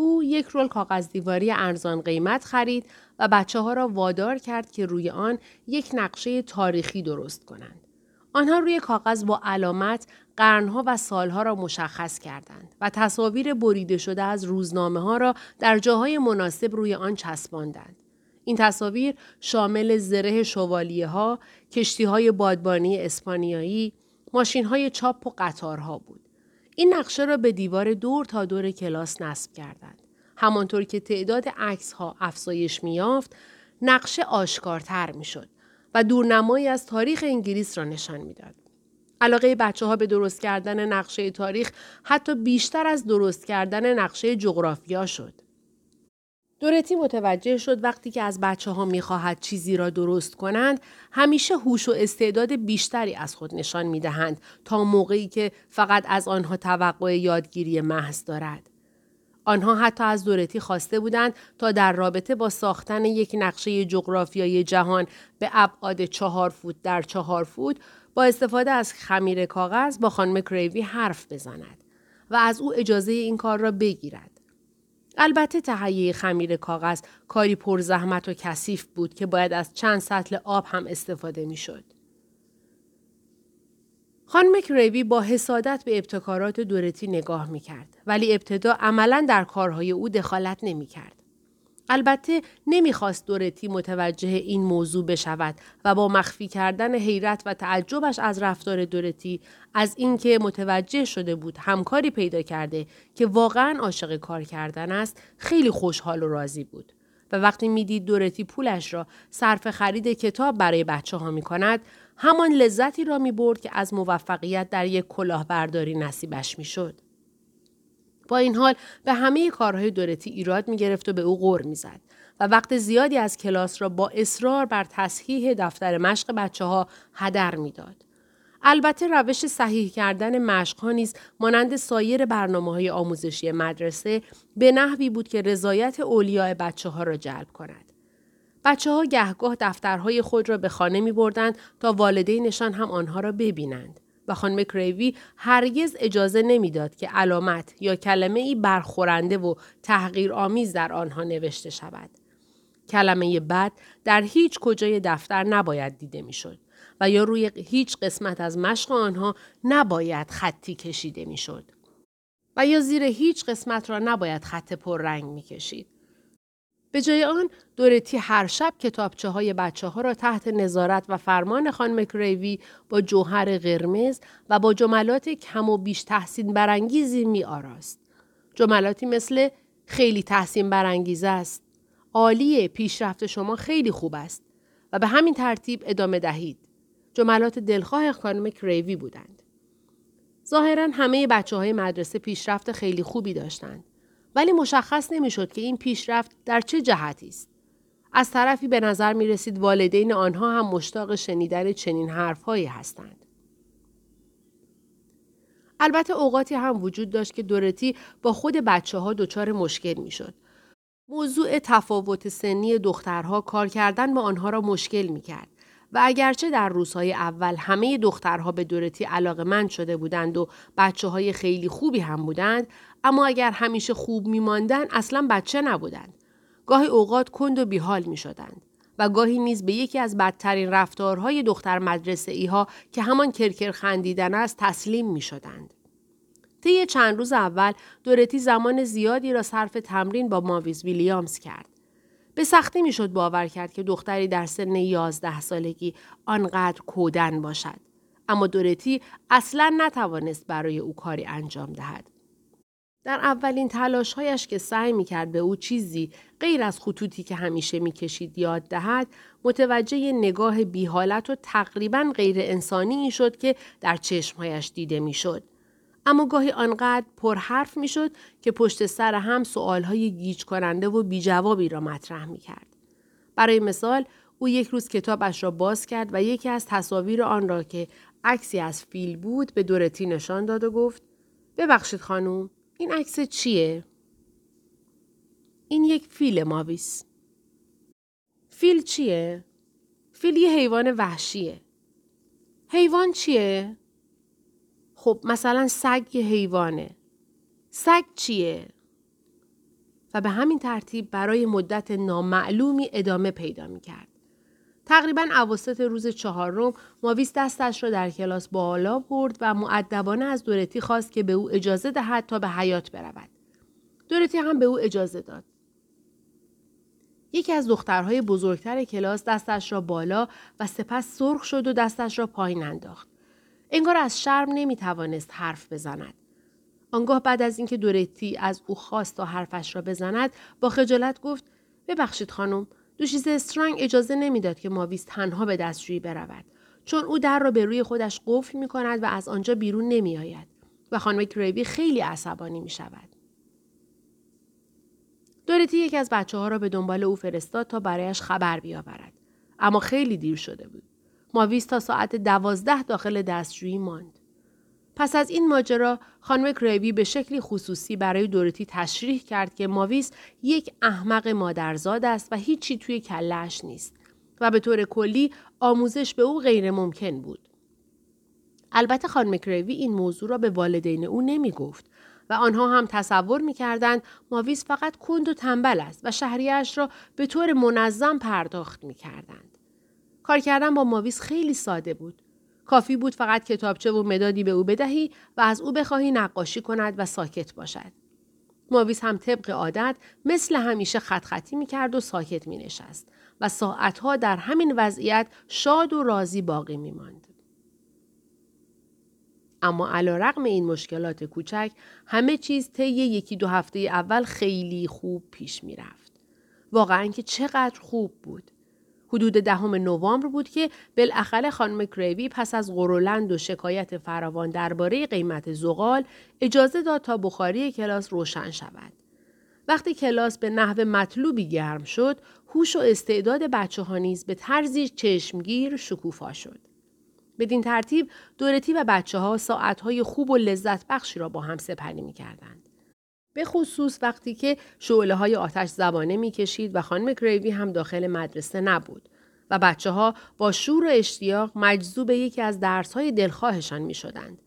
او یک رول کاغذ دیواری ارزان قیمت خرید و بچه ها را وادار کرد که روی آن یک نقشه تاریخی درست کنند. آنها روی کاغذ با علامت قرنها و سالها را مشخص کردند و تصاویر بریده شده از روزنامه ها را در جاهای مناسب روی آن چسباندند. این تصاویر شامل زره شوالیه ها، کشتی های بادبانی اسپانیایی، ماشین های چاپ و قطارها بود. این نقشه را به دیوار دور تا دور کلاس نصب کردند. همانطور که تعداد عکس ها افزایش میافت، نقشه آشکارتر می‌شد و دورنمایی از تاریخ انگلیس را نشان می‌داد. علاقه بچه ها به درست کردن نقشه تاریخ حتی بیشتر از درست کردن نقشه جغرافیا شد. دورتی متوجه شد وقتی که از بچه ها می‌خواهد چیزی را درست کنند همیشه هوش و استعداد بیشتری از خود نشان می دهند تا موقعی که فقط از آنها توقع یادگیری محض دارد. آنها حتی از دورتی خواسته بودند تا در رابطه با ساختن یک نقشه جغرافیایی جهان به ابعاد چهار فوت در چهار فوت با استفاده از خمیر کاغذ با خانم کریوی حرف بزند و از او اجازه این کار را بگیرد. البته تهیه خمیر کاغذ کاری پرزحمت و کثیف بود که باید از چند سطل آب هم استفاده می‌شد. خانم کریوی با حسادت به ابتکارات دورتی نگاه می کرد ولی ابتدا عملا در کارهای او دخالت نمی کرد. البته نمی‌خواست دورتی متوجه این موضوع بشود و با مخفی کردن حیرت و تعجبش از رفتار دورتی از اینکه متوجه شده بود همکاری پیدا کرده که واقعا عاشق کار کردن است خیلی خوشحال و راضی بود و وقتی می‌دید دورتی پولش را صرف خرید کتاب برای بچه ها می کند همان لذتی را می برد که از موفقیت در یک کلاهبرداری نصیبش می شد. با این حال به همه کارهای دورتی ایراد می گرفت و به او غور می زد و وقت زیادی از کلاس را با اصرار بر تصحیح دفتر مشق بچه ها هدر داد. البته روش صحیح کردن مشقها نیز مانند سایر برنامه های آموزشی مدرسه به نحوی بود که رضایت اولیاء بچه ها را جلب کند. بچه ها گهگاه دفترهای خود را به خانه می بردند تا والدینشان هم آنها را ببینند. و خانم کریوی هرگز اجازه نمی‌داد که علامت یا کلمه ای برخورنده و تحقیر آمیز در آنها نوشته شود. کلمه بد در هیچ کجای دفتر نباید دیده می‌شد و یا روی هیچ قسمت از مشق آنها نباید خطی کشیده می‌شد. و یا زیر هیچ قسمت را نباید خط پررنگ می‌کشید. به جای آن دورتی هر شب کتابچه های بچه ها را تحت نظارت و فرمان خانم کریوی با جوهر قرمز و با جملات کم و بیش تحسین برانگیزی می آراست. جملاتی مثل خیلی تحسین برانگیز است. عالیه پیشرفت شما خیلی خوب است و به همین ترتیب ادامه دهید. جملات دلخواه خانم کریوی بودند. ظاهرا همه بچه های مدرسه پیشرفت خیلی خوبی داشتند. ولی مشخص نمی‌شد که این پیشرفت در چه جهتی است. از طرفی به نظر می رسید والدین آنها هم مشتاق شنیدن چنین حرفهایی هستند. البته اوقاتی هم وجود داشت که دورتی با خود بچه ها دچار مشکل می شد. موضوع تفاوت سنی دخترها کار کردن با آنها را مشکل می کرد. و اگرچه در روزهای اول همه دخترها به دورتی علاقه شده بودند و بچه های خیلی خوبی هم بودند اما اگر همیشه خوب میماندند اصلا بچه نبودند. گاهی اوقات کند و بیحال می شدند. و گاهی نیز به یکی از بدترین رفتارهای دختر مدرسه ای ها که همان کرکر خندیدن است تسلیم می شدند. طی چند روز اول دورتی زمان زیادی را صرف تمرین با ماویز ویلیامز کرد. به سختی می‌شد باور کرد که دختری در سن یازده سالگی آنقدر کودن باشد. اما دورتی اصلا نتوانست برای او کاری انجام دهد. در اولین تلاشهایش که سعی می کرد به او چیزی غیر از خطوطی که همیشه می کشید یاد دهد متوجه نگاه بیحالت و تقریبا غیر انسانی شد که در چشمهایش دیده می شد. اما گاهی آنقدر پرحرف می‌شد که پشت سر هم سؤالهای گیج کننده و بیجوابی را مطرح می کرد. برای مثال او یک روز کتابش را باز کرد و یکی از تصاویر آن را که عکسی از فیل بود به دورتی نشان داد و گفت ببخشید خانوم این عکس چیه؟ این یک فیل ماویس. فیل چیه؟ فیل یه حیوان وحشیه. حیوان چیه؟ خب مثلا سگ یه حیوانه. سگ چیه؟ و به همین ترتیب برای مدت نامعلومی ادامه پیدا می کرد. تقریبا عواسط روز چهارم ماویس دستش را در کلاس بالا برد و معدبانه از دورتی خواست که به او اجازه دهد تا به حیات برود. دورتی هم به او اجازه داد. یکی از دخترهای بزرگتر کلاس دستش را بالا و سپس سرخ شد و دستش را پایین انداخت. انگار از شرم نمی توانست حرف بزند. آنگاه بعد از اینکه دورتی از او خواست تا حرفش را بزند با خجالت گفت ببخشید خانم دوشیز استرانگ اجازه نمی‌داد که ماویس تنها به دستشویی برود چون او در را به روی خودش قفل می کند و از آنجا بیرون نمی آید و خانم کریوی خیلی عصبانی می شود. دورتی یکی از بچه ها را به دنبال او فرستاد تا برایش خبر بیاورد. اما خیلی دیر شده بود. ماویس تا ساعت دوازده داخل دستشویی ماند. پس از این ماجرا خانم کریوی به شکلی خصوصی برای دورتی تشریح کرد که ماویس یک احمق مادرزاد است و هیچی توی کلش نیست و به طور کلی آموزش به او غیر ممکن بود. البته خانم کریوی این موضوع را به والدین او نمی گفت و آنها هم تصور می کردند ماویس فقط کند و تنبل است و شهریش را به طور منظم پرداخت می کردند. کار کردن با ماویس خیلی ساده بود. کافی بود فقط کتابچه و مدادی به او بدهی و از او بخواهی نقاشی کند و ساکت باشد. ماویس هم طبق عادت مثل همیشه خط خطی می کرد و ساکت می نشست و ساعتها در همین وضعیت شاد و راضی باقی می ماند. اما علا رقم این مشکلات کوچک همه چیز طی یکی دو هفته اول خیلی خوب پیش می رفت. واقعا که چقدر خوب بود. حدود دهم نوامبر بود که بالاخره خانم کریوی پس از غرولند و شکایت فراوان درباره قیمت زغال اجازه داد تا بخاری کلاس روشن شود. وقتی کلاس به نحو مطلوبی گرم شد، هوش و استعداد بچه ها نیز به طرزی چشمگیر شکوفا شد. بدین ترتیب دورتی و بچه ها ساعت های خوب و لذت بخشی را با هم سپری می کردند. به خصوص وقتی که شعله های آتش زبانه می کشید و خانم گریوی هم داخل مدرسه نبود و بچه ها با شور و اشتیاق مجذوب یکی از درس های دلخواهشان می شدند.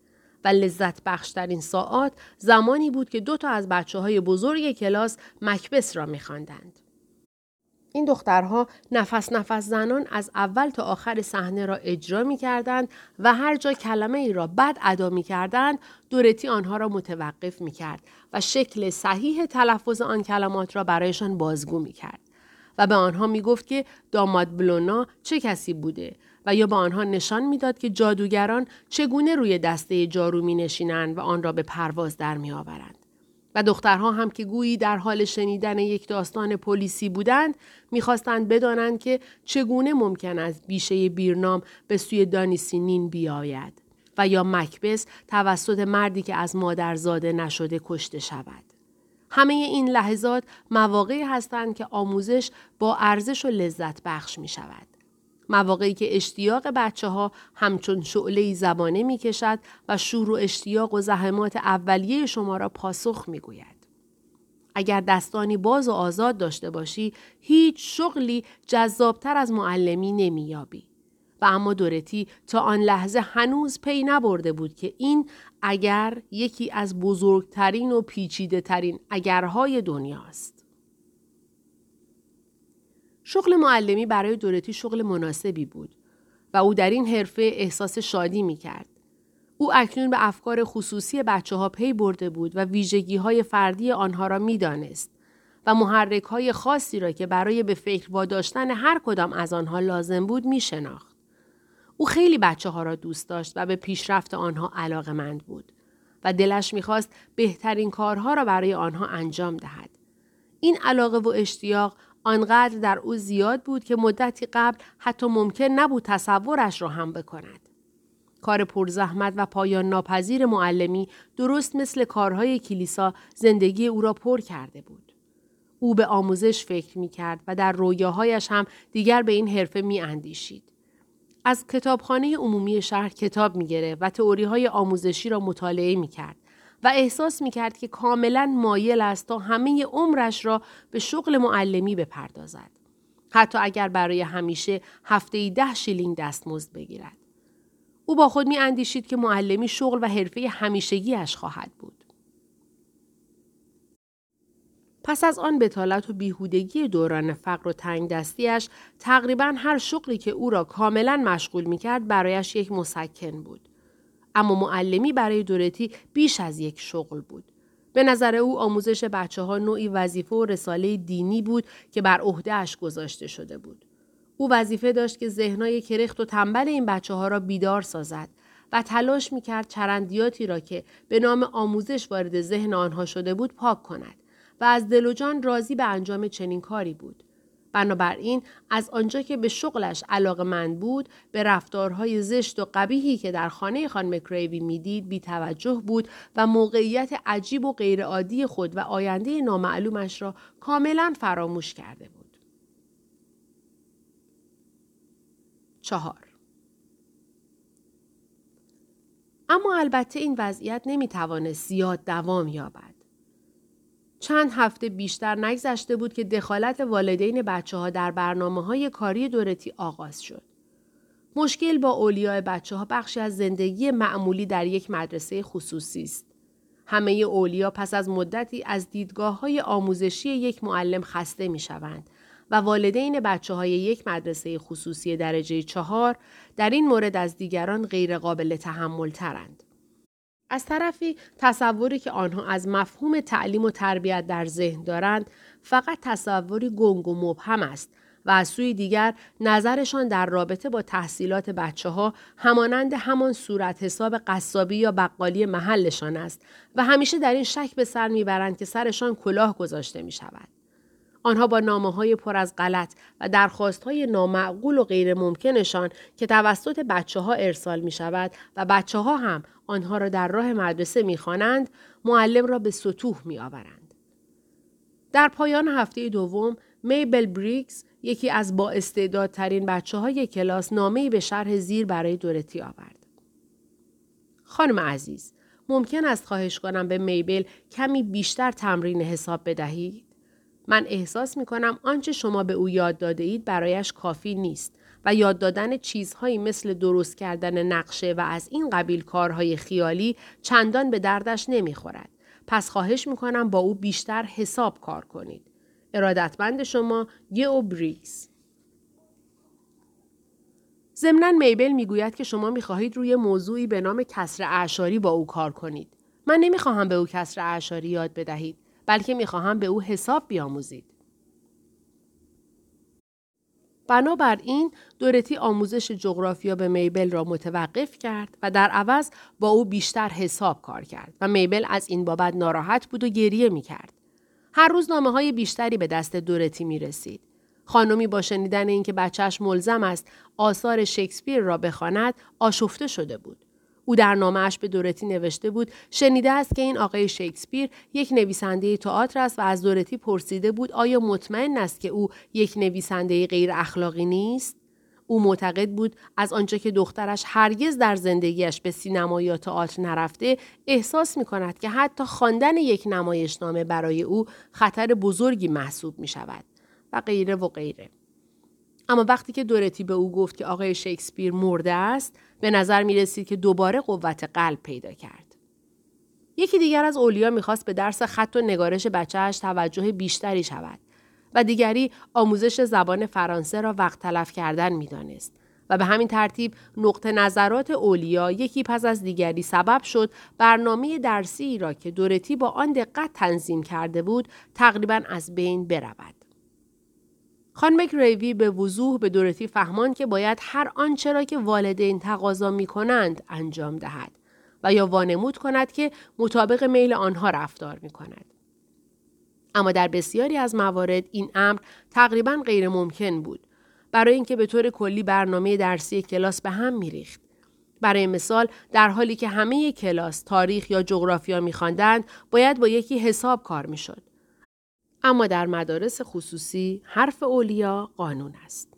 و لذت بخشترین ساعات زمانی بود که دو تا از بچه های بزرگ کلاس مکبس را می خواندند. این دخترها نفس نفس زنان از اول تا آخر صحنه را اجرا می کردند و هر جا کلمه ای را بد ادا می کردند دورتی آنها را متوقف می کرد و شکل صحیح تلفظ آن کلمات را برایشان بازگو می کرد و به آنها می گفت که داماد بلونا چه کسی بوده و یا به آنها نشان می‌داد که جادوگران چگونه روی دسته جارو می نشینند و آن را به پرواز در می آورند. و دخترها هم که گویی در حال شنیدن یک داستان پلیسی بودند می‌خواستند بدانند که چگونه ممکن است بیشه بیرنام به سوی دانیسینین بیاید و یا مکبس توسط مردی که از مادر زاده نشده کشته شود. همه این لحظات مواقعی هستند که آموزش با ارزش و لذت بخش می شود. مواقعی که اشتیاق بچه ها همچون شعله زبانه می کشد و شور و اشتیاق و زحمات اولیه شما را پاسخ می گوید. اگر دستانی باز و آزاد داشته باشی هیچ شغلی جذابتر از معلمی نمییابی. و اما دورتی تا آن لحظه هنوز پی نبرده بود که این اگر یکی از بزرگترین و پیچیده ترین اگرهای دنیاست. شغل معلمی برای دورتی شغل مناسبی بود و او در این حرفه احساس شادی می کرد. او اکنون به افکار خصوصی بچه ها پی برده بود و ویژگی های فردی آنها را می دانست و محرک های خاصی را که برای به فکر واداشتن هر کدام از آنها لازم بود می شناخت. او خیلی بچه ها را دوست داشت و به پیشرفت آنها علاقه مند بود و دلش می‌خواست بهترین کارها را برای آنها انجام دهد. این علاقه و اشتیاق آنقدر در او زیاد بود که مدتی قبل حتی ممکن نبود تصورش را هم بکند. کار پرزحمت و پایان ناپذیر معلمی درست مثل کارهای کلیسا زندگی او را پر کرده بود. او به آموزش فکر می کرد و در رویاهایش هم دیگر به این حرفه می اندیشید. از کتابخانه عمومی شهر کتاب می و تئوری های آموزشی را مطالعه می کرد و احساس می کرد که کاملا مایل است تا همه عمرش را به شغل معلمی بپردازد. حتی اگر برای همیشه هفته ده شیلینگ دستمزد بگیرد. او با خود می اندیشید که معلمی شغل و حرفه همیشگیش خواهد بود. پس از آن بتالت و بیهودگی دوران فقر و تنگ دستیش تقریبا هر شغلی که او را کاملا مشغول می کرد برایش یک مسکن بود. اما معلمی برای دورتی بیش از یک شغل بود. به نظر او آموزش بچه ها نوعی وظیفه و رساله دینی بود که بر عهدهش گذاشته شده بود. او وظیفه داشت که ذهنهای کرخت و تنبل این بچه ها را بیدار سازد و تلاش می کرد چرندیاتی را که به نام آموزش وارد ذهن آنها شده بود پاک کند و از دل و راضی به انجام چنین کاری بود. بنابراین از آنجا که به شغلش علاقه بود به رفتارهای زشت و قبیهی که در خانه خان مکریوی می‌دید بی توجه بود و موقعیت عجیب و غیرعادی خود و آینده نامعلومش را کاملا فراموش کرده بود. چهار اما البته این وضعیت نمی‌توانست زیاد دوام یابد. چند هفته بیشتر نگذشته بود که دخالت والدین بچه ها در برنامه های کاری دورتی آغاز شد. مشکل با اولیاء بچه ها بخشی از زندگی معمولی در یک مدرسه خصوصی است. همه اولیا پس از مدتی از دیدگاه های آموزشی یک معلم خسته می شوند و والدین بچه های یک مدرسه خصوصی درجه چهار در این مورد از دیگران غیرقابل تحمل ترند. از طرفی تصوری که آنها از مفهوم تعلیم و تربیت در ذهن دارند فقط تصوری گنگ و مبهم است و از سوی دیگر نظرشان در رابطه با تحصیلات بچه ها همانند همان صورت حساب قصابی یا بقالی محلشان است و همیشه در این شک به سر می‌برند که سرشان کلاه گذاشته می شود. آنها با نامه های پر از غلط و درخواست های نامعقول و غیر ممکنشان که توسط بچه ها ارسال می شود و بچه ها هم آنها را در راه مدرسه می خوانند، معلم را به سطوح می آورند. در پایان هفته دوم میبل بریکس یکی از با استعدادترین بچه های کلاس نامه به شرح زیر برای دورتی آورد. خانم عزیز، ممکن است خواهش کنم به میبل کمی بیشتر تمرین حساب بدهید؟ من احساس می کنم آنچه شما به او یاد داده اید برایش کافی نیست و یاد دادن چیزهایی مثل درست کردن نقشه و از این قبیل کارهای خیالی چندان به دردش نمی‌خورد. پس خواهش می کنم با او بیشتر حساب کار کنید. ارادتمند شما او بریکس ضمنا میبل می‌گوید که شما می‌خواهید روی موضوعی به نام کسر اعشاری با او کار کنید. من نمی‌خواهم به او کسر اعشاری یاد بدهید. بلکه می‌خواهم به او حساب بیاموزید. بنابراین دورتی آموزش جغرافیا به میبل را متوقف کرد و در عوض با او بیشتر حساب کار کرد و میبل از این بابت ناراحت بود و گریه می کرد. هر روز نامه های بیشتری به دست دورتی می رسید. خانمی با شنیدن اینکه بچهش ملزم است آثار شکسپیر را بخواند آشفته شده بود. او در نامهش به دورتی نوشته بود شنیده است که این آقای شکسپیر یک نویسنده تئاتر است و از دورتی پرسیده بود آیا مطمئن است که او یک نویسنده غیر اخلاقی نیست او معتقد بود از آنچه که دخترش هرگز در زندگیش به سینما یا تئاتر نرفته احساس می کند که حتی خواندن یک نمایشنامه برای او خطر بزرگی محسوب می شود و غیره و غیره. اما وقتی که دورتی به او گفت که آقای شکسپیر مرده است به نظر می رسید که دوباره قوت قلب پیدا کرد. یکی دیگر از اولیا می‌خواست به درس خط و نگارش بچهش توجه بیشتری شود و دیگری آموزش زبان فرانسه را وقت تلف کردن می‌دانست و به همین ترتیب نقطه نظرات اولیا یکی پس از دیگری سبب شد برنامه درسی را که دورتی با آن دقت تنظیم کرده بود تقریبا از بین برود. خانم ریوی به وضوح به دورتی فهمان که باید هر آنچه را که والدین تقاضا می کنند انجام دهد و یا وانمود کند که مطابق میل آنها رفتار می کند. اما در بسیاری از موارد این امر تقریبا غیر ممکن بود برای اینکه به طور کلی برنامه درسی کلاس به هم میریخت. برای مثال در حالی که همه کلاس تاریخ یا جغرافیا میخواندند باید با یکی حساب کار می‌شد اما در مدارس خصوصی حرف اولیا قانون است.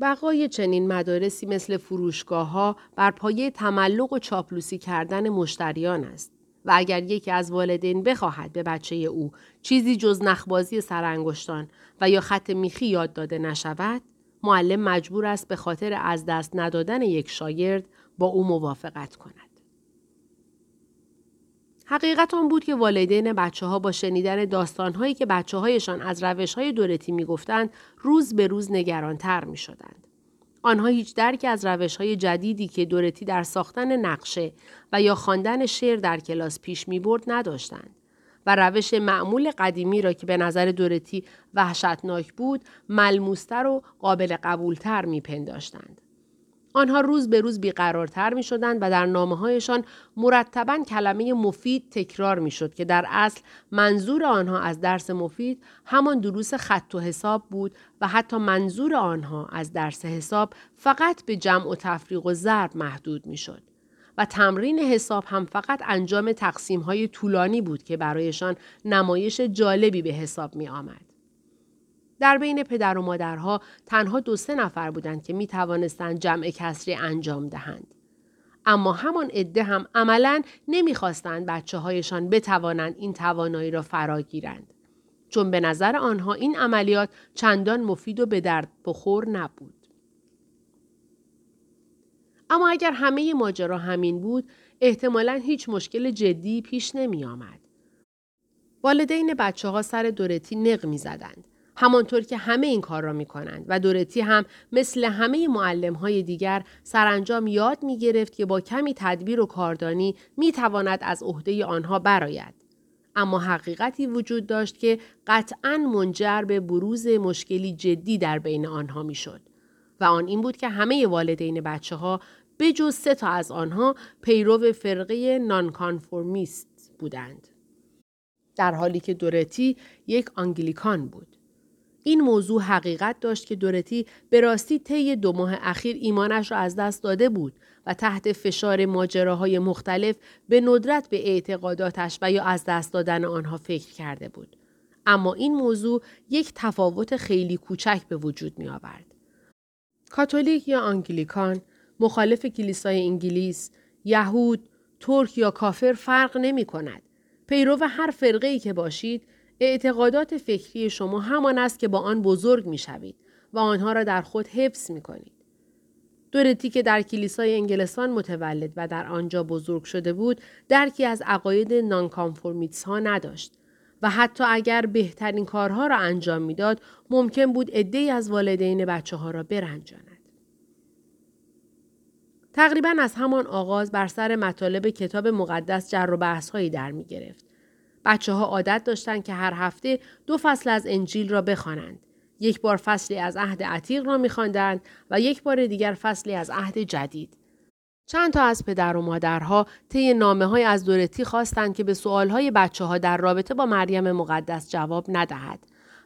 بقای چنین مدارسی مثل فروشگاه ها بر پایه تملق و چاپلوسی کردن مشتریان است و اگر یکی از والدین بخواهد به بچه او چیزی جز نخبازی سرانگشتان و یا خط میخی یاد داده نشود معلم مجبور است به خاطر از دست ندادن یک شاگرد با او موافقت کند. حقیقت آن بود که والدین بچه ها با شنیدن داستانهایی که بچه هایشان از روش های دورتی می گفتند روز به روز نگرانتر می شدند. آنها هیچ درکی از روش های جدیدی که دورتی در ساختن نقشه و یا خواندن شعر در کلاس پیش می برد نداشتند. و روش معمول قدیمی را که به نظر دورتی وحشتناک بود ملموستر و قابل قبولتر می پنداشتند. آنها روز به روز بیقرارتر می شدند و در نامه هایشان مرتبا کلمه مفید تکرار می شد که در اصل منظور آنها از درس مفید همان دروس خط و حساب بود و حتی منظور آنها از درس حساب فقط به جمع و تفریق و ضرب محدود می شد. و تمرین حساب هم فقط انجام تقسیم های طولانی بود که برایشان نمایش جالبی به حساب می آمد. در بین پدر و مادرها تنها دو سه نفر بودند که می توانستند جمع کسری انجام دهند. اما همان عده هم عملا نمی‌خواستند بچه هایشان بتوانند این توانایی را فرا گیرند. چون به نظر آنها این عملیات چندان مفید و به درد بخور نبود. اما اگر همه ماجرا همین بود احتمالا هیچ مشکل جدی پیش نمی آمد. والدین بچه ها سر دورتی نق می زدند. همانطور که همه این کار را می کنند و دورتی هم مثل همه معلم های دیگر سرانجام یاد می گرفت که با کمی تدبیر و کاردانی می تواند از عهده آنها برآید. اما حقیقتی وجود داشت که قطعا منجر به بروز مشکلی جدی در بین آنها می شد. و آن این بود که همه والدین بچه ها به جز سه تا از آنها پیرو فرقه نانکانفورمیست بودند. در حالی که دورتی یک آنگلیکان بود. این موضوع حقیقت داشت که دورتی به راستی طی دو ماه اخیر ایمانش را از دست داده بود و تحت فشار ماجراهای مختلف به ندرت به اعتقاداتش و یا از دست دادن آنها فکر کرده بود. اما این موضوع یک تفاوت خیلی کوچک به وجود می آورد. کاتولیک یا آنگلیکان مخالف کلیسای انگلیس، یهود، ترک یا کافر فرق نمی کند. پیرو هر فرقه ای که باشید، اعتقادات فکری شما همان است که با آن بزرگ می شوید و آنها را در خود حفظ می کنید. دورتی که در کلیسای انگلستان متولد و در آنجا بزرگ شده بود، درکی از عقاید نانکانفورمیتس ها نداشت و حتی اگر بهترین کارها را انجام می‌داد، ممکن بود عدهای از والدین بچه ها را برنجاند. تقریبا از همان آغاز بر سر مطالب کتاب مقدس جر و بحث هایی در می گرفت. بچه ها عادت داشتند که هر هفته دو فصل از انجیل را بخوانند. یک بار فصلی از عهد عتیق را میخواندند و یک بار دیگر فصلی از عهد جدید. چند تا از پدر و مادرها طی نامه های از دورتی خواستند که به سوال های بچه ها در رابطه با مریم مقدس جواب ندهد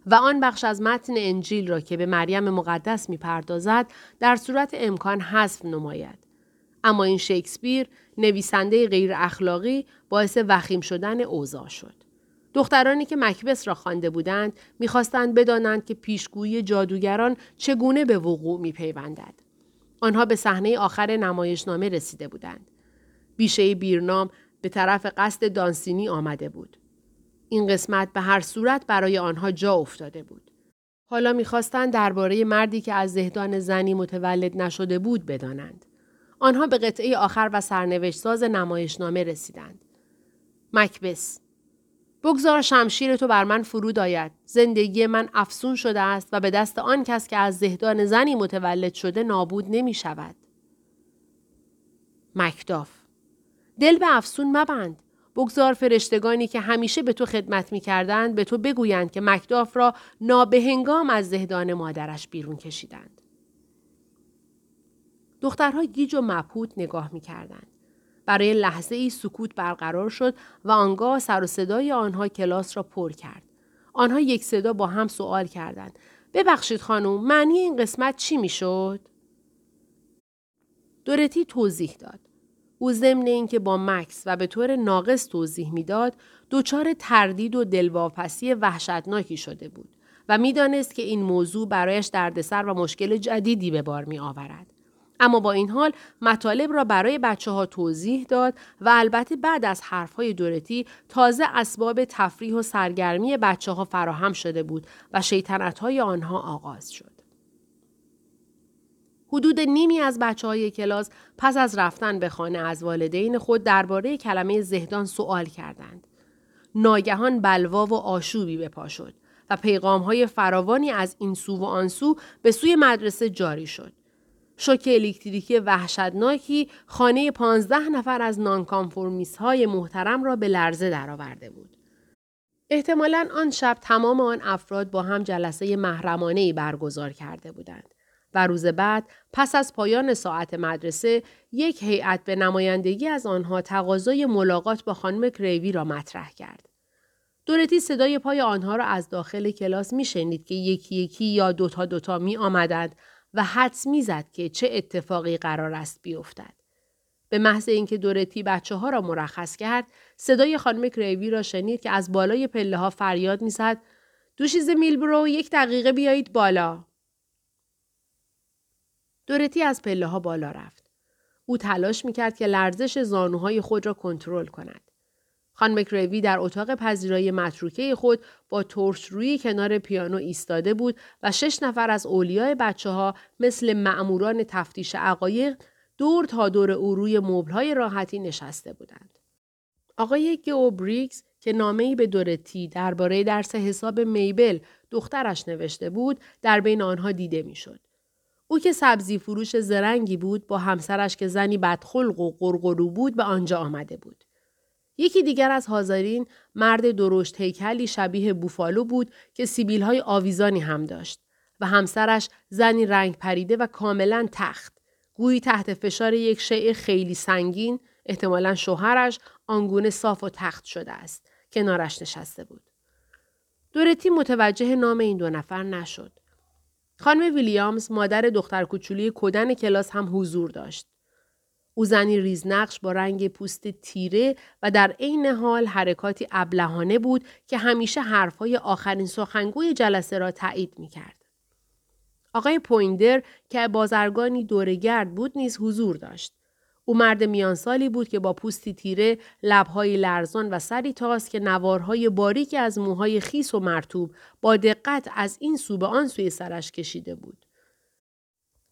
و آن بخش از متن انجیل را که به مریم مقدس می‌پردازد در صورت امکان حذف نماید. اما این شکسپیر نویسنده غیر اخلاقی باعث وخیم شدن اوضاع شد. دخترانی که مکبس را خوانده بودند می‌خواستند بدانند که پیشگویی جادوگران چگونه به وقوع میپیوندد. آنها به صحنه آخر نمایشنامه رسیده بودند. بیشه بیرنام به طرف قصد دانسینی آمده بود. این قسمت به هر صورت برای آنها جا افتاده بود. حالا می‌خواستند درباره مردی که از زهدان زنی متولد نشده بود بدانند. آنها به قطعه آخر و سرنوشت ساز نمایشنامه رسیدند. مکبس بگذار شمشیر تو بر من فرود آید. زندگی من افسون شده است و به دست آن کس که از زهدان زنی متولد شده نابود نمی شود. مکداف دل به افسون مبند. بگذار فرشتگانی که همیشه به تو خدمت می کردند به تو بگویند که مکداف را نابهنگام از زهدان مادرش بیرون کشیدند. دخترها گیج و مبهوت نگاه می کردند. برای لحظه ای سکوت برقرار شد و آنگاه سر و صدای آنها کلاس را پر کرد. آنها یک صدا با هم سوال کردند. ببخشید خانم معنی این قسمت چی می شد؟ دورتی توضیح داد. او ضمن اینکه با مکس و به طور ناقص توضیح می‌داد دچار تردید و دلواپسی وحشتناکی شده بود و می‌دانست که این موضوع برایش دردسر و مشکل جدیدی به بار می آورد. اما با این حال مطالب را برای بچه ها توضیح داد و البته بعد از حرف های دورتی تازه اسباب تفریح و سرگرمی بچه ها فراهم شده بود و شیطنت های آنها آغاز شد. حدود نیمی از بچه های کلاس پس از رفتن به خانه از والدین خود درباره کلمه زهدان سوال کردند. ناگهان بلوا و آشوبی به پا شد و پیغام های فراوانی از این سو و آن سو به سوی مدرسه جاری شد. شوک الکتریکی وحشتناکی خانه پانزده نفر از نانکانفورمیس های محترم را به لرزه درآورده بود. احتمالا آن شب تمام آن افراد با هم جلسه محرمانه برگزار کرده بودند. و روز بعد پس از پایان ساعت مدرسه یک هیئت به نمایندگی از آنها تقاضای ملاقات با خانم کریوی را مطرح کرد. دورتی صدای پای آنها را از داخل کلاس می شنید که یکی یکی یا دوتا دوتا می آمدند و حدس می‌زد که چه اتفاقی قرار است بیفتد. به محض اینکه دورتی بچه ها را مرخص کرد، صدای خانم کریوی را شنید که از بالای پله ها فریاد می‌زد دوشیز میلبرو یک دقیقه بیایید بالا. دورتی از پله ها بالا رفت. او تلاش می‌کرد که لرزش زانوهای خود را کنترل کند. خان مکریوی در اتاق پذیرایی متروکه خود با ترس روی کنار پیانو ایستاده بود و شش نفر از اولیای بچه ها مثل معموران تفتیش عقایق دور تا دور او روی مبلهای راحتی نشسته بودند. آقای گو بریکس که نامه‌ای به دورتی درباره درس حساب میبل دخترش نوشته بود در بین آنها دیده می‌شد. او که سبزی فروش زرنگی بود با همسرش که زنی بدخلق و قرقرو بود به آنجا آمده بود. یکی دیگر از حاضرین مرد درشت هیکلی شبیه بوفالو بود که سیبیل های آویزانی هم داشت و همسرش زنی رنگ پریده و کاملا تخت. گویی تحت فشار یک شیء خیلی سنگین احتمالا شوهرش آنگونه صاف و تخت شده است. کنارش نشسته بود. دورتی متوجه نام این دو نفر نشد. خانم ویلیامز مادر دختر کوچولی کدن کلاس هم حضور داشت. او زنی ریزنقش با رنگ پوست تیره و در عین حال حرکاتی ابلهانه بود که همیشه حرفهای آخرین سخنگوی جلسه را تایید می کرد. آقای پویندر که بازرگانی دورگرد بود نیز حضور داشت. او مرد میانسالی بود که با پوستی تیره، لبهای لرزان و سری تاست که نوارهای باریکی از موهای خیس و مرتوب با دقت از این سو به آن سوی سرش کشیده بود.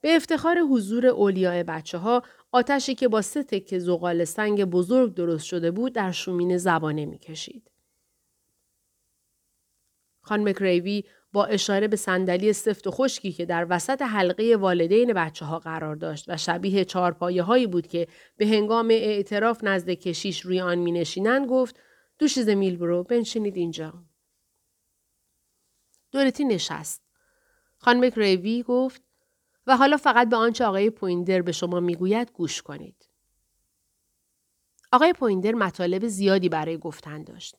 به افتخار حضور اولیاء بچه ها آتشی که با سه تکه زغال سنگ بزرگ درست شده بود در شومین زبانه می‌کشید. خان مکریوی با اشاره به صندلی سفت و خشکی که در وسط حلقه والدین بچه ها قرار داشت و شبیه چارپایه هایی بود که به هنگام اعتراف نزد کشیش روی آن می نشینند گفت دوشیز میلبرو بنشینید اینجا. دورتی نشست. خانم مکریوی گفت و حالا فقط به آنچه آقای پویندر به شما می‌گوید گوش کنید. آقای پویندر مطالب زیادی برای گفتن داشت.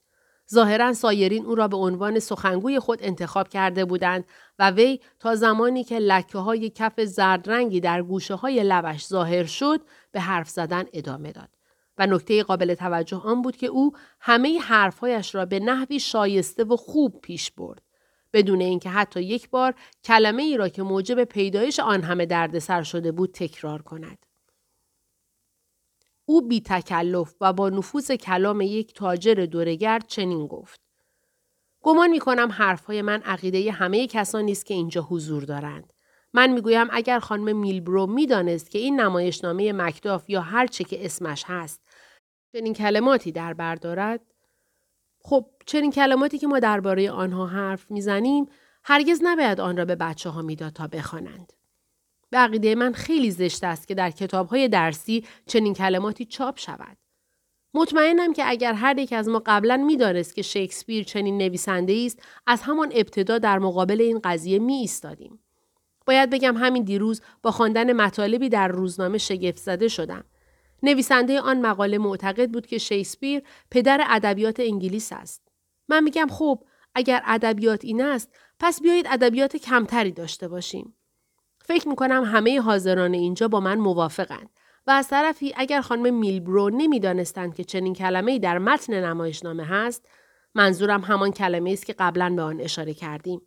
ظاهرا سایرین او را به عنوان سخنگوی خود انتخاب کرده بودند و وی تا زمانی که لکه های کف زرد رنگی در گوشه های لبش ظاهر شد به حرف زدن ادامه داد. و نکته قابل توجه آن بود که او همه حرفهایش را به نحوی شایسته و خوب پیش برد. بدون اینکه حتی یک بار کلمه ای را که موجب پیدایش آن همه دردسر شده بود تکرار کند. او بی تکلف و با نفوذ کلام یک تاجر دورگرد چنین گفت. گمان می کنم حرفهای من عقیده همه کسانی است که اینجا حضور دارند. من می‌گویم اگر خانم میلبرو می‌دانست که این نمایشنامه مکداف یا هر چه که اسمش هست چنین کلماتی در بردارد خب چنین کلماتی که ما درباره آنها حرف می‌زنیم هرگز نباید آن را به بچه ها می‌داد تا بخوانند. به عقیده من خیلی زشت است که در کتابهای درسی چنین کلماتی چاپ شود. مطمئنم که اگر هر یک از ما قبلا می‌دانست که شکسپیر چنین نویسنده است از همان ابتدا در مقابل این قضیه می ایستادیم. باید بگم همین دیروز با خواندن مطالبی در روزنامه شگفت زده شدم. نویسنده آن مقاله معتقد بود که شکسپیر پدر ادبیات انگلیس است. من میگم خب اگر ادبیات این است پس بیایید ادبیات کمتری داشته باشیم. فکر می‌کنم همه حاضران اینجا با من موافقند و از طرفی اگر خانم میلبرو نمی‌دانستند که چنین کلمه در متن نمایشنامه هست منظورم همان کلمه است که قبلا به آن اشاره کردیم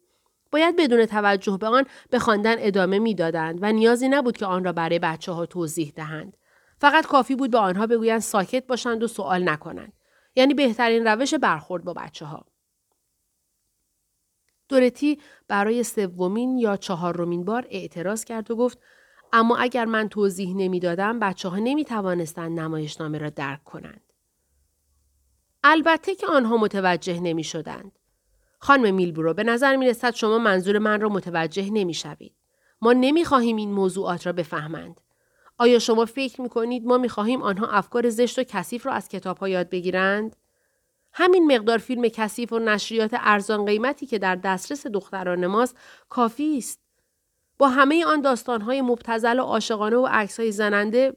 باید بدون توجه به آن به خواندن ادامه می‌دادند و نیازی نبود که آن را برای بچه ها توضیح دهند فقط کافی بود به آنها بگویند ساکت باشند و سوال نکنند یعنی بهترین روش برخورد با بچه ها. دورتی برای سومین یا چهارمین بار اعتراض کرد و گفت اما اگر من توضیح نمی‌دادم بچه ها نمی توانستند نمایشنامه را درک کنند. البته که آنها متوجه نمی شدند. خانم میلبرو به نظر می رسد شما منظور من را متوجه نمی شوید. ما نمی خواهیم این موضوعات را بفهمند. آیا شما فکر می کنید ما می خواهیم آنها افکار زشت و کثیف را از کتاب ها یاد بگیرند؟ همین مقدار فیلم کثیف و نشریات ارزان قیمتی که در دسترس دختران ماست کافی است. با همه آن داستانهای مبتزل و عاشقانه و عکسهای زننده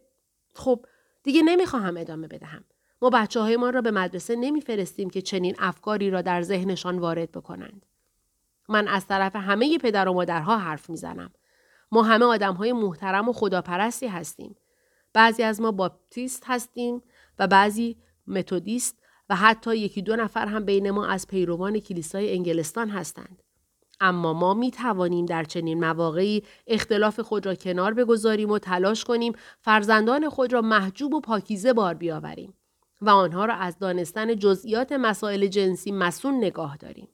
خب دیگه نمی‌خواهم ادامه بدهم. ما بچه های ما را به مدرسه نمیفرستیم که چنین افکاری را در ذهنشان وارد بکنند. من از طرف همه پدر و مادرها حرف می‌زنم. ما همه آدم های محترم و خداپرستی هستیم. بعضی از ما باپتیست هستیم و بعضی متودیست و حتی یکی دو نفر هم بین ما از پیروان کلیسای انگلستان هستند. اما ما می توانیم در چنین مواقعی اختلاف خود را کنار بگذاریم و تلاش کنیم فرزندان خود را محجوب و پاکیزه بار بیاوریم و آنها را از دانستن جزئیات مسائل جنسی مسون نگاه داریم.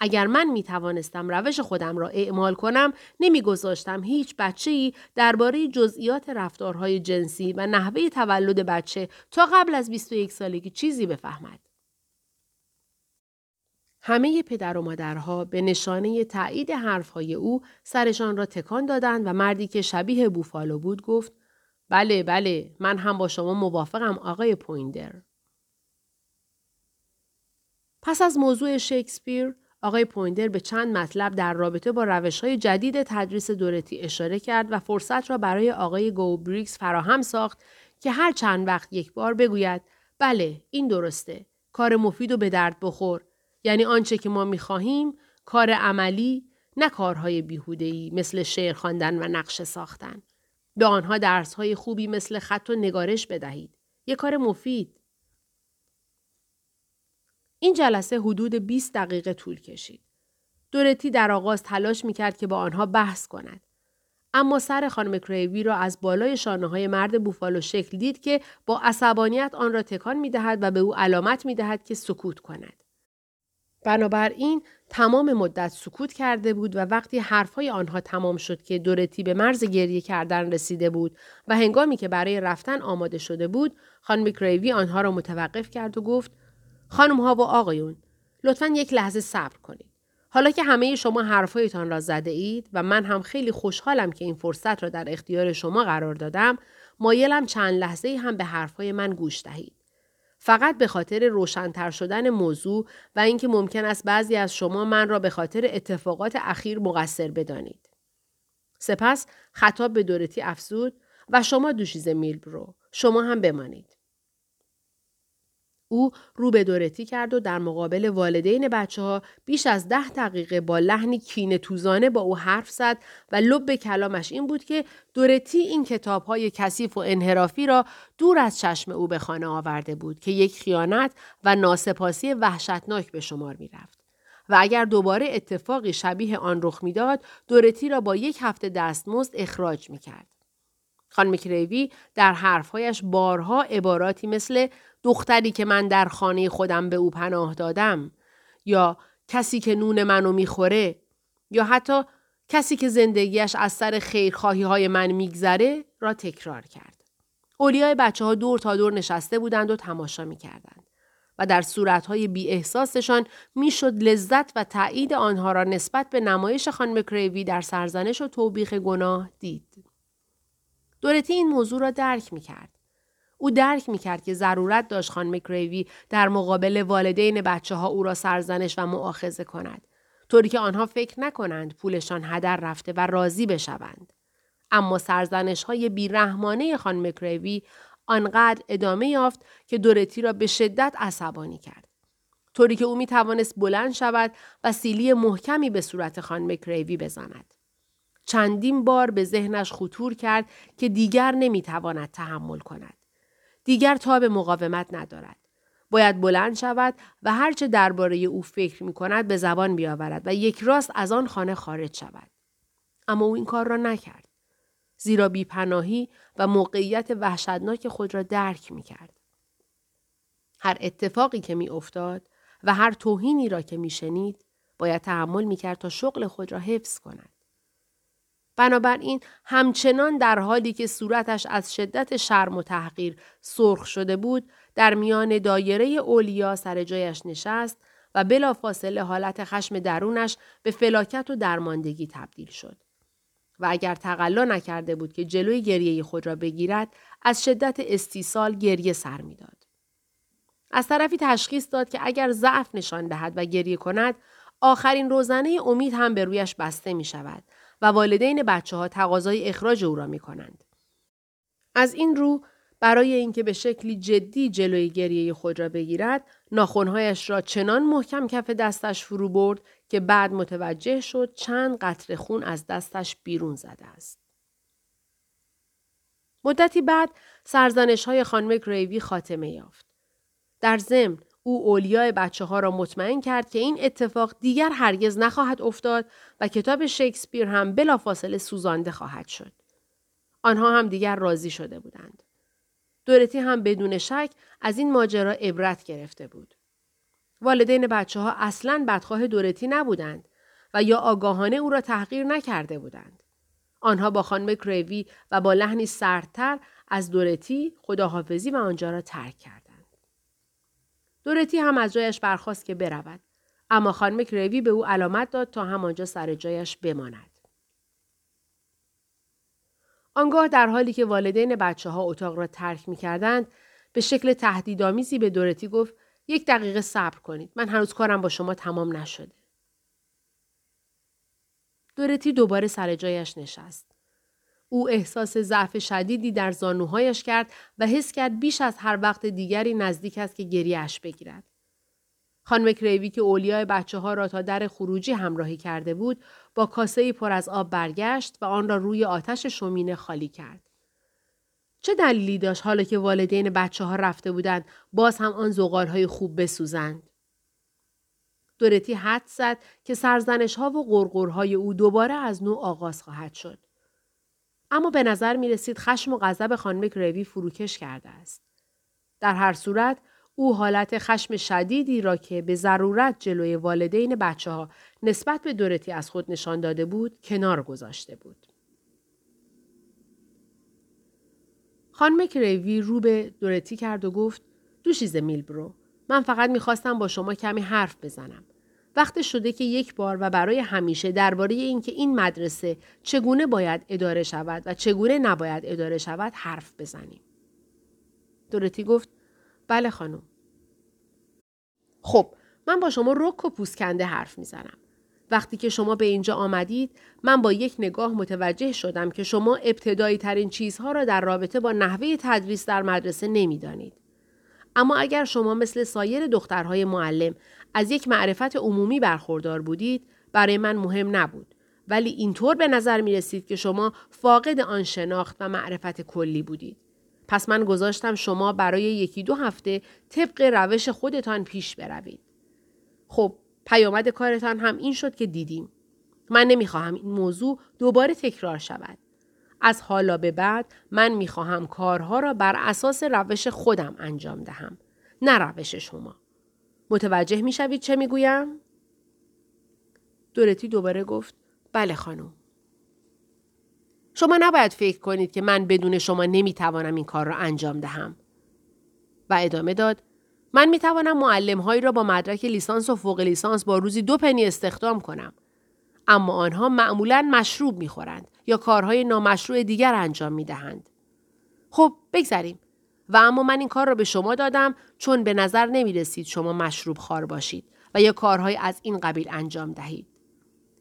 اگر من می توانستم روش خودم را اعمال کنم نمیگذاشتم هیچ بچه ای درباره جزئیات رفتارهای جنسی و نحوه تولد بچه تا قبل از 21 سالگی چیزی بفهمد. همه پدر و مادرها به نشانه تایید حرفهای او سرشان را تکان دادند و مردی که شبیه بوفالو بود گفت بله بله من هم با شما موافقم آقای پویندر. پس از موضوع شکسپیر آقای پویندر به چند مطلب در رابطه با روش های جدید تدریس دورتی اشاره کرد و فرصت را برای آقای گوبریکس فراهم ساخت که هر چند وقت یک بار بگوید بله این درسته کار مفید و به درد بخور. یعنی آنچه که ما می‌خواهیم کار عملی نه کارهای بیهوده‌ای مثل شعر خواندن و نقشه ساختن. به آنها درسهای خوبی مثل خط و نگارش بدهید. یک کار مفید. این جلسه حدود 20 دقیقه طول کشید. دورتی در آغاز تلاش می‌کرد که با آنها بحث کند. اما سر خانم کریوی را از بالای شانه های مرد بوفالو شکل دید که با عصبانیت آن را تکان می دهد و به او علامت می دهد که سکوت کند. بنابراین تمام مدت سکوت کرده بود و وقتی حرفهای آنها تمام شد که دورتی به مرز گریه کردن رسیده بود و هنگامی که برای رفتن آماده شده بود خانم کریوی آنها را متوقف کرد و گفت خانم ها و آقایون لطفا یک لحظه صبر کنید. حالا که همه شما حرفهایتان را زده اید و من هم خیلی خوشحالم که این فرصت را در اختیار شما قرار دادم مایلم چند لحظه هم به حرفهای من گوش دهید. فقط به خاطر روشنتر شدن موضوع و اینکه ممکن است بعضی از شما من را به خاطر اتفاقات اخیر مقصر بدانید. سپس خطاب به دورتی افزود و شما دوشیز میلبرو شما هم بمانید. او رو به دورتی کرد و در مقابل والدین بچه ها بیش از ده دقیقه با لحنی کینه توزانه با او حرف زد و لب کلامش این بود که دورتی این کتاب های کثیف و انحرافی را دور از چشم او به خانه آورده بود که یک خیانت و ناسپاسی وحشتناک به شمار می رفت. و اگر دوباره اتفاقی شبیه آن رخ می‌داد دورتی را با یک هفته دستمزد اخراج می کرد. خانم کریوی در حرفهایش بارها عباراتی مثل دختری که من در خانه خودم به او پناه دادم یا کسی که نون منو می‌خوره یا حتی کسی که زندگیش از سر خیرخواهی های من میگذره را تکرار کرد. اولیای بچه ها دور تا دور نشسته بودند و تماشا می‌کردند و در صورتهای بی احساسشان می‌شد لذت و تایید آنها را نسبت به نمایش خانم کریوی در سرزنش و توبیخ گناه دید. دورتی این موضوع را درک می کرد. او درک می کرد که ضرورت داشت خانم کریوی در مقابل والدین بچه ها او را سرزنش و معاخزه کند. طوری که آنها فکر نکنند پولشان هدر رفته و راضی بشوند. اما سرزنش های بیرحمانه خانم کریوی آنقدر ادامه یافت که دورتی را به شدت عصبانی کرد. طوری که او می توانست بلند شود و سیلی محکمی به صورت خانم کریوی بزند. چندین بار به ذهنش خطور کرد که دیگر نمی‌تواند تحمل کند. دیگر تاب مقاومت ندارد. باید بلند شود و هرچه درباره او فکر می کند به زبان بیاورد و یک راست از آن خانه خارج شود. اما او این کار را نکرد. زیرا بیپناهی و موقعیت وحشتناک خود را درک می کرد. هر اتفاقی که می افتاد و هر توهینی را که می شنید باید تحمل می کرد تا شغل خود را حفظ کند. بنابراین همچنان در حالی که صورتش از شدت شرم و تحقیر سرخ شده بود در میان دایره اولیا سر جایش نشست و بلافاصله حالت خشم درونش به فلاکت و درماندگی تبدیل شد. و اگر تقلا نکرده بود که جلوی گریه خود را بگیرد از شدت استیصال گریه سر می‌داد. از طرفی تشخیص داد که اگر ضعف نشان دهد و گریه کند آخرین روزنه امید هم به رویش بسته می شود و والدین بچه ها تقاضای اخراج او را می کنند. از این رو برای اینکه به شکلی جدی جلوی گریه خود را بگیرد ناخونهایش را چنان محکم کف دستش فرو برد که بعد متوجه شد چند قطره خون از دستش بیرون زده است. مدتی بعد سرزنش های خانم گریوی خاتمه یافت. در ضمن او اولیای بچه ها را مطمئن کرد که این اتفاق دیگر هرگز نخواهد افتاد و کتاب شکسپیر هم بلافاصله سوزانده خواهد شد. آنها هم دیگر راضی شده بودند. دورتی هم بدون شک از این ماجرا عبرت گرفته بود. والدین بچه ها اصلا بدخواه دورتی نبودند و یا آگاهانه او را تحقیر نکرده بودند. آنها با خانم کریوی و با لحنی سردتر از دورتی خداحافظی و آنجا را ترک کردند. دورتی هم از جایش برخواست که برود. اما خانم کریوی به او علامت داد تا همانجا سر جایش بماند. آنگاه در حالی که والدین بچه ها اتاق را ترک می کردند به شکل تهدیدآمیزی به دورتی گفت یک دقیقه صبر کنید. من هنوز کارم با شما تمام نشده. دورتی دوباره سر جایش نشست. او احساس ضعف شدیدی در زانوهایش کرد و حس کرد بیش از هر وقت دیگری نزدیک است که گریهش بگیرد. خانم کریوی که اولیای بچه ها را تا در خروجی همراهی کرده بود با کاسه پر از آب برگشت و آن را روی آتش شومینه خالی کرد. چه دلیلی داشت حالا که والدین بچه ها رفته بودند باز هم آن زغال های خوب بسوزند؟ دورتی حد زد که سرزنش ها و غرغرهای او دوباره از نو آغاز خواهد شد. اما به نظر می رسید خشم و غضب خانم گریوی فروکش کرده است. در هر صورت او حالت خشم شدیدی را که به ضرورت جلوی والدین بچه ها نسبت به دورتی از خود نشان داده بود کنار گذاشته بود. خانم کریوی رو به دورتی کرد و گفت دوشیز میلبرو من فقط می‌خواستم با شما کمی حرف بزنم. وقت شده که یک بار و برای همیشه درباره اینکه این مدرسه چگونه باید اداره شود و چگونه نباید اداره شود حرف بزنیم. دورتی گفت بله خانم. خب من با شما رک و پوسکنده حرف می‌زنم. وقتی که شما به اینجا آمدید من با یک نگاه متوجه شدم که شما ابتدایی ترین چیزها را در رابطه با نحوه تدریس در مدرسه نمی‌دانید. اما اگر شما مثل سایر دخترهای معلم از یک معرفت عمومی برخوردار بودید برای من مهم نبود ولی اینطور به نظر می رسید که شما فاقد آن شناخت و معرفت کلی بودید. پس من گذاشتم شما برای یکی دو هفته طبق روش خودتان پیش بروید. خب پیامد کارتان هم این شد که دیدیم. من نمی‌خواهم این موضوع دوباره تکرار شود. از حالا به بعد من می‌خواهم کارها را بر اساس روش خودم انجام دهم. نه روش شما. متوجه می‌شوید چه می‌گویم؟ دورتی دوباره گفت بله خانم. شما نباید فکر کنید که من بدون شما نمی‌توانم این کار را انجام دهم. و ادامه داد من می توانم معلم هایی را با مدرک لیسانس و فوق لیسانس با روزی دو پنی استخدام کنم. اما آنها معمولا مشروب می خورند یا کارهای نامشروع دیگر انجام می دهند. خب بگذریم. و اما من این کار را به شما دادم چون به نظر نمی رسید شما مشروب خار باشید و یا کارهای از این قبیل انجام دهید.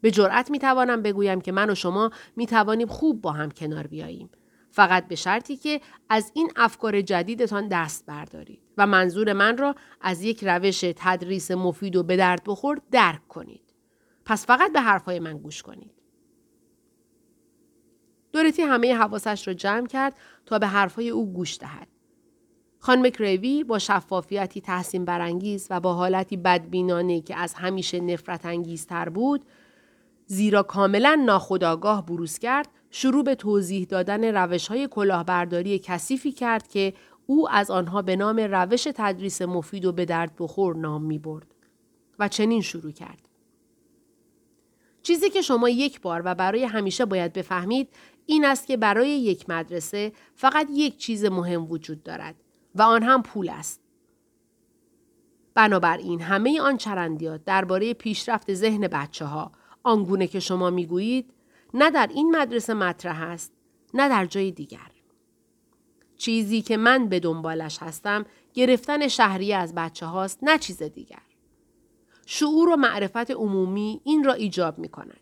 به جرأت می توانم بگویم که من و شما می توانیم خوب با هم کنار بیاییم. فقط به شرطی که از این افکار جدیدتان دست بردارید و منظور من را از یک روش تدریس مفید و به درد بخور درک کنید. پس فقط به حرفهای من گوش کنید. دورتی همه حواسش را جمع کرد تا به حرفهای او گوش دهد. خانم کریوی با شفافیتی تحسین برانگیز و با حالتی بدبینانه که از همیشه نفرت انگیزتر بود زیرا کاملا ناخداگاه بروز کرد شروع به توضیح دادن روش های کلاهبرداری کثیفی کرد که او از آنها به نام روش تدریس مفید و به درد بخور نام می برد. و چنین شروع کرد. چیزی که شما یک بار و برای همیشه باید بفهمید این است که برای یک مدرسه فقط یک چیز مهم وجود دارد و آن هم پول است. بنابراین همه آن چرندیات درباره پیشرفت ذهن بچه ها آنگونه که شما می‌گویید نه در این مدرسه مطرح است نه در جای دیگر. چیزی که من به دنبالش هستم گرفتن شهری از بچه هاست نه چیز دیگر. شعور و معرفت عمومی این را ایجاب می کند.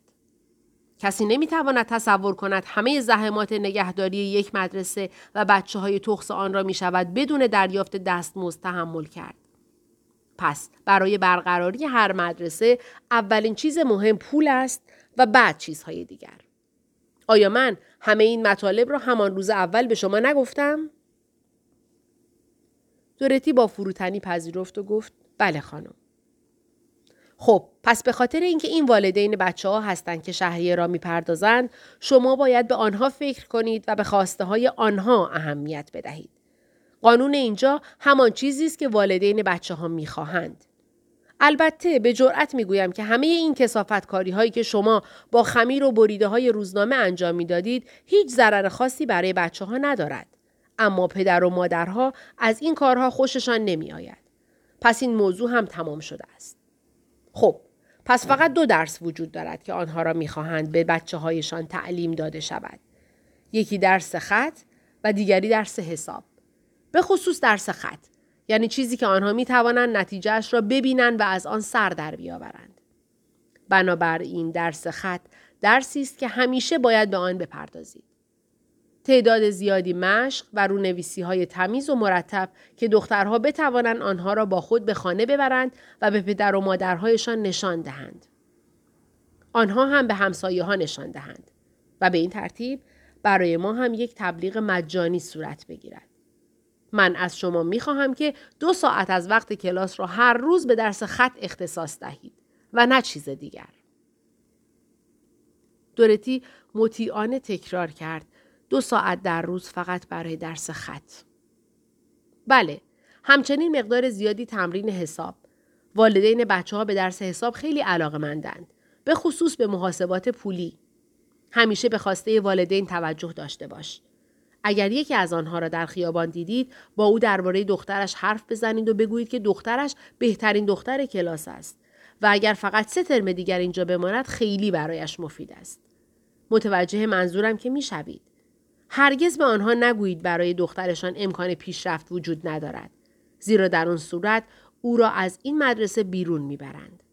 کسی نمی‌تواند تصور کند همه زحمات نگهداری یک مدرسه و بچه های تخص آن را می شود بدون دریافت دستمزد تحمل کرد. پس برای برقراری هر مدرسه اولین چیز مهم پول است و بعد چیزهای دیگر. آیا من همه این مطالب را همان روز اول به شما نگفتم؟ دورتی با فروتنی پذیرفت و گفت بله خانم. خب پس به خاطر اینکه این والدین بچه ها هستند که شهریه را می‌پردازند شما باید به آنها فکر کنید و به خواسته های آنها اهمیت بدهید. قانون اینجا همان چیزی است که والدین بچه ها می‌خواهند. البته به جرأت می‌گویم که همه این کسافت کاری هایی که شما با خمیر و بریده های روزنامه انجام می‌دادید هیچ ضرر خاصی برای بچه ها ندارد. اما پدر و مادرها از این کارها خوششان نمی آید. پس این موضوع هم تمام شده است. خب پس فقط دو درس وجود دارد که آنها را می‌خواهند به بچه هایشان تعلیم داده شود. یکی درس خط و دیگری درس حساب. به خصوص درس خط یعنی چیزی که آنها می توانند نتیجهش را ببینند و از آن سر در بیاورند. بنابراین درس خط درسی است که همیشه باید به آن بپردازید. تعداد زیادی مشق و رونویسی های تمیز و مرتب که دخترها بتوانند آنها را با خود به خانه ببرند و به پدر و مادرهایشان نشان دهند. آنها هم به همسایه ها نشان دهند و به این ترتیب برای ما هم یک تبلیغ مجانی صورت بگیرد. من از شما می خواهم که دو ساعت از وقت کلاس را هر روز به درس خط اختصاص دهید و نه چیز دیگر. دورتی مطیعانه تکرار کرد دو ساعت در روز فقط برای درس خط. بله، همچنین مقدار زیادی تمرین حساب. والدین بچه ها به درس حساب خیلی علاقه مندند. به خصوص به محاسبات پولی. همیشه به خواسته والدین توجه داشته باش. اگر یکی از آنها را در خیابان دیدید با او درباره دخترش حرف بزنید و بگویید که دخترش بهترین دختر کلاس است و اگر فقط سه ترم دیگر اینجا بماند خیلی برایش مفید است متوجه منظورم که می‌شوید هرگز به آنها نگویید برای دخترشان امکان پیشرفت وجود ندارد زیرا در آن صورت او را از این مدرسه بیرون می‌برند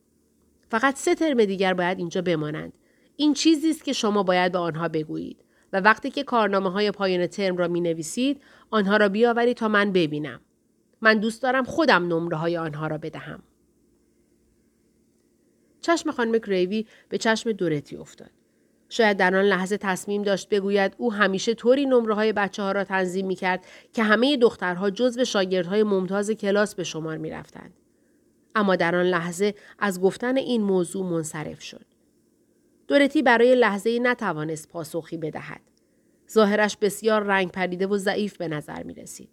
فقط سه ترم دیگر باید اینجا بمانند این چیزی است که شما باید به آنها بگویید و وقتی که کارنامه های پایان ترم را می نویسید آنها را بیاورید تا من ببینم. من دوست دارم خودم نمره های آنها را بدهم. چشم خانم گریوی به چشم دورتی افتاد. شاید در آن لحظه تصمیم داشت بگوید او همیشه طوری نمره های بچه ها را تنظیم می کرد که همه دخترها جزو شاگردهای ممتاز کلاس به شمار می رفتند. اما در آن لحظه از گفتن این موضوع منصرف شد. دورتی برای لحظه ای نتوانست پاسخی بدهد. ظاهرش بسیار رنگ پریده و ضعیف به نظر می رسید.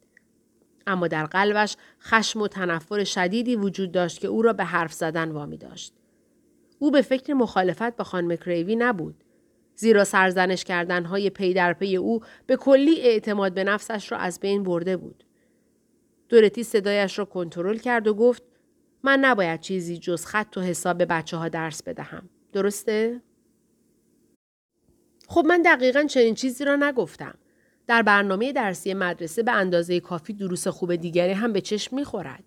اما در قلبش خشم و تنفر شدیدی وجود داشت که او را به حرف زدن وامی داشت. او به فکر مخالفت با خانم کریوی نبود. زیرا سرزنش کردنهای پی در پی او به کلی اعتماد به نفسش را از بین برده بود. دورتی صدایش را کنترل کرد و گفت من نباید چیزی جز خط و حساب به بچه ها درس بدهم. درسته؟ خب من دقیقا چنین چیزی را نگفتم. در برنامه درسی مدرسه به اندازه کافی دروس خوب دیگری هم به چشم می‌خورد.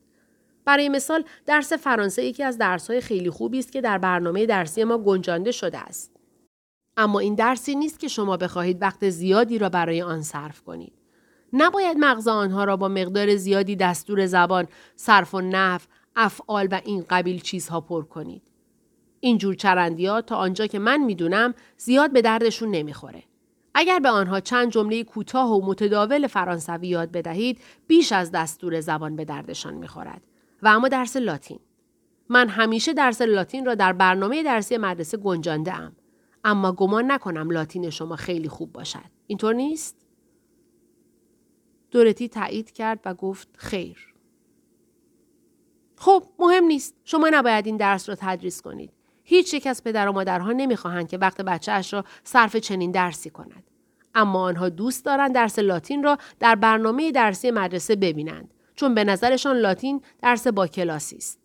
برای مثال درس فرانسه یکی از درسهای خیلی خوبی است که در برنامه درسی ما گنجانده شده است. اما این درسی نیست که شما بخواهید وقت زیادی را برای آن صرف کنید. نباید مغز آنها را با مقدار زیادی دستور زبان، صرف و نحو، افعال و این قبیل چیزها پر کنید. اینجور ها تا آنجا که من می‌دونم زیاد به دردشون نمی‌خوره. اگر به آنها چند جمله کوتاه و متداول فرانسوی یاد بدهید بیش از دستور زبان به دردشان می‌خورد و اما درس لاتین من همیشه درس لاتین را در برنامه درسی مدرسه گنجانده ام اما گمان نکنم لاتین شما خیلی خوب باشد. اینطور نیست؟ دورتی تایید کرد و گفت خیر. خب مهم نیست. شما نباید این درس را تدریس کنید. هیچ یک از پدر و مادرها نمی‌خواهند که وقت بچه را صرف چنین درسی کند. اما آنها دوست دارند درس لاتین را در برنامه درسی مدرسه ببینند چون به نظرشان لاتین درس با کلاسی است.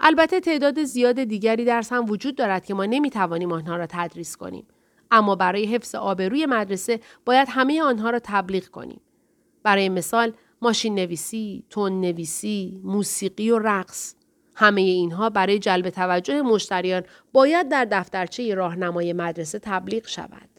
البته تعداد زیاد دیگری درس هم وجود دارد که ما نمی‌توانیم آنها را تدریس کنیم. اما برای حفظ آبروی مدرسه باید همه آنها را تبلیغ کنیم. برای مثال ماشین نویسی، تون نویسی، موسیقی و رقص. همه اینها برای جلب توجه مشتریان باید در دفترچه راهنمای مدرسه تبلیغ شود.